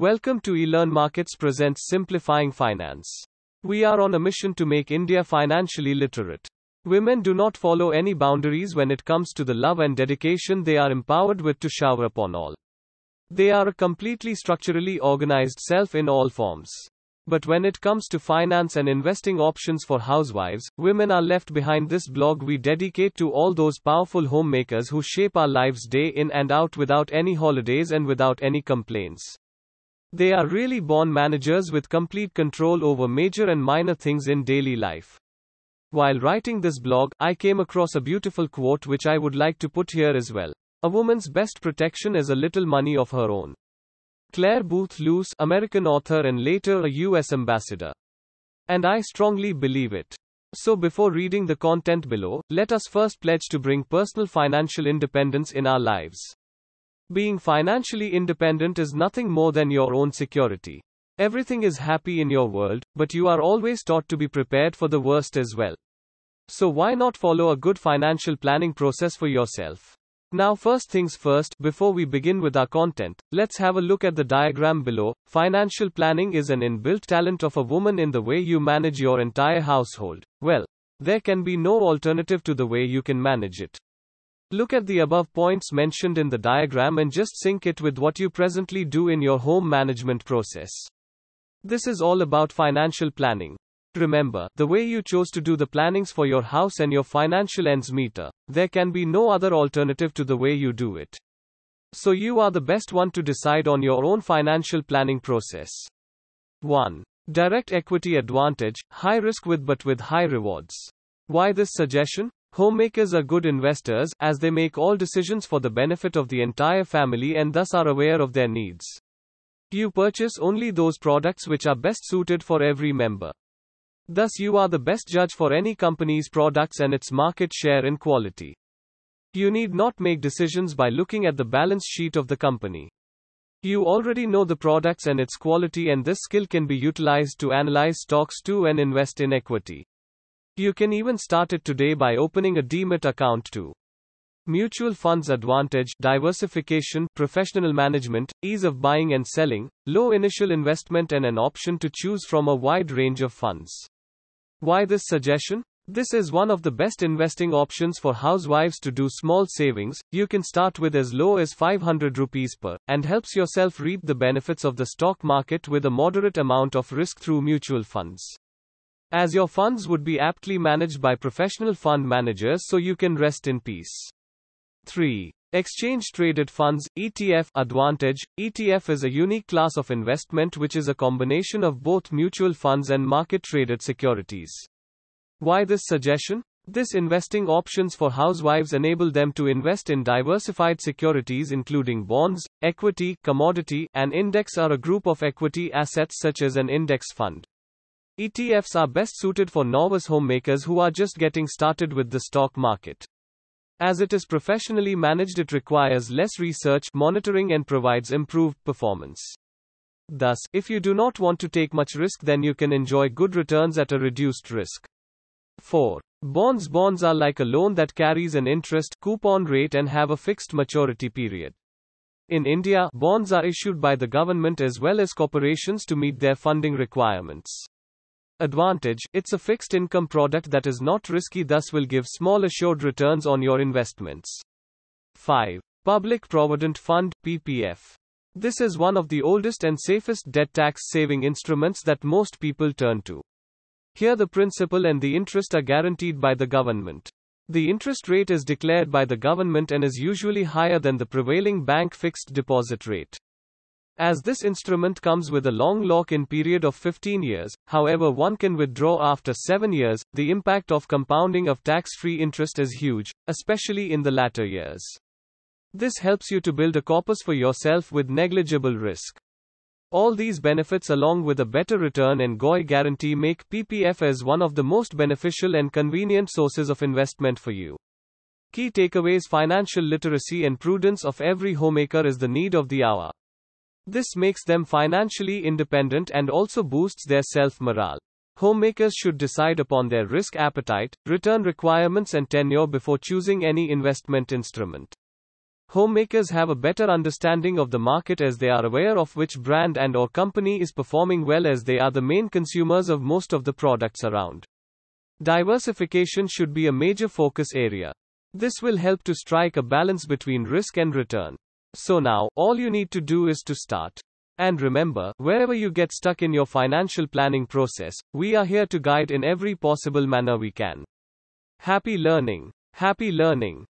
Welcome to eLearn Markets presents Simplifying Finance. We are on a mission to make India financially literate. Women do not follow any boundaries when it comes to the love and dedication they are empowered with to shower upon all. They are a completely structurally organized self in all forms. But when it comes to finance and investing options for housewives, women are left behind. This blog we dedicate to all those powerful homemakers who shape our lives day in and out without any holidays and without any complaints. They are really born managers with complete control over major and minor things in daily life. While writing this blog, I came across a beautiful quote which I would like to put here as well. A woman's best protection is a little money of her own. Clare Boothe Luce, American author and later a US ambassador. And I strongly believe it. So before reading the content below, let us first pledge to bring personal financial independence in our lives. Being financially independent is nothing more than your own security. Everything is happy in your world, but you are always taught to be prepared for the worst as well. So why not follow a good financial planning process for yourself? Now first things first, before we begin with our content, let's have a look at the diagram below. Financial planning is an inbuilt talent of a woman in the way you manage your entire household. Well, there can be no alternative to the way you can manage it. Look at the above points mentioned in the diagram and just sync it with what you presently do in your home management process. This is all about financial planning. Remember, the way you chose to do the plannings for your house and your financial ends meter, there can be no other alternative to the way you do it. So you are the best one to decide on your own financial planning process. 1. Direct equity advantage, high risk with but with high rewards. Why this suggestion? Homemakers are good investors, as they make all decisions for the benefit of the entire family and thus are aware of their needs. You purchase only those products which are best suited for every member. Thus, you are the best judge for any company's products and its market share and quality. You need not make decisions by looking at the balance sheet of the company. You already know the products and its quality, and this skill can be utilized to analyze stocks too and invest in equity. You can even start it today by opening a demat account too. Mutual funds advantage, diversification, professional management, ease of buying and selling, low initial investment, and an option to choose from a wide range of funds. Why this suggestion? This is one of the best investing options for housewives to do small savings. You can start with as low as 500 rupees per and helps yourself reap the benefits of the stock market with a moderate amount of risk through mutual funds. As your funds would be aptly managed by professional fund managers so you can rest in peace. 3. Exchange traded funds ETF advantage ETF is a unique class of investment which is a combination of both mutual funds and market traded securities. Why this suggestion? This investing options for housewives enable them to invest in diversified securities including bonds, equity, commodity, and index are a group of equity assets such as an index fund. ETFs are best suited for novice homemakers who are just getting started with the stock market. As it is professionally managed, it requires less research, monitoring, and provides improved performance. Thus, if you do not want to take much risk, then you can enjoy good returns at a reduced risk. 4. Bonds Bonds are like a loan that carries an interest coupon rate and have a fixed maturity period. In India, bonds are issued by the government as well as corporations to meet their funding requirements. Advantage It's a fixed income product that is not risky, thus, will give small assured returns on your investments. 5. Public Provident Fund PPF. This is one of the oldest and safest debt tax saving instruments that most people turn to. Here, the principal and the interest are guaranteed by the government. The interest rate is declared by the government and is usually higher than the prevailing bank fixed deposit rate. As this instrument comes with a long lock-in period of 15 years, however one can withdraw after 7 years, the impact of compounding of tax-free interest is huge, especially in the latter years. This helps you to build a corpus for yourself with negligible risk. All these benefits along with a better return and GOI guarantee make PPF as one of the most beneficial and convenient sources of investment for you. Key takeaways Financial literacy and prudence of every homemaker is the need of the hour. This makes them financially independent and also boosts their self morale. Homemakers should decide upon their risk appetite, return requirements, and tenure before choosing any investment instrument. Homemakers have a better understanding of the market as they are aware of which brand and or company is performing well as they are the main consumers of most of the products around. Diversification should be a major focus area. This will help to strike a balance between risk and return. So now, all you need to do is to start. And remember, wherever you get stuck in your financial planning process, we are here to guide in every possible manner we can. Happy learning. Happy learning.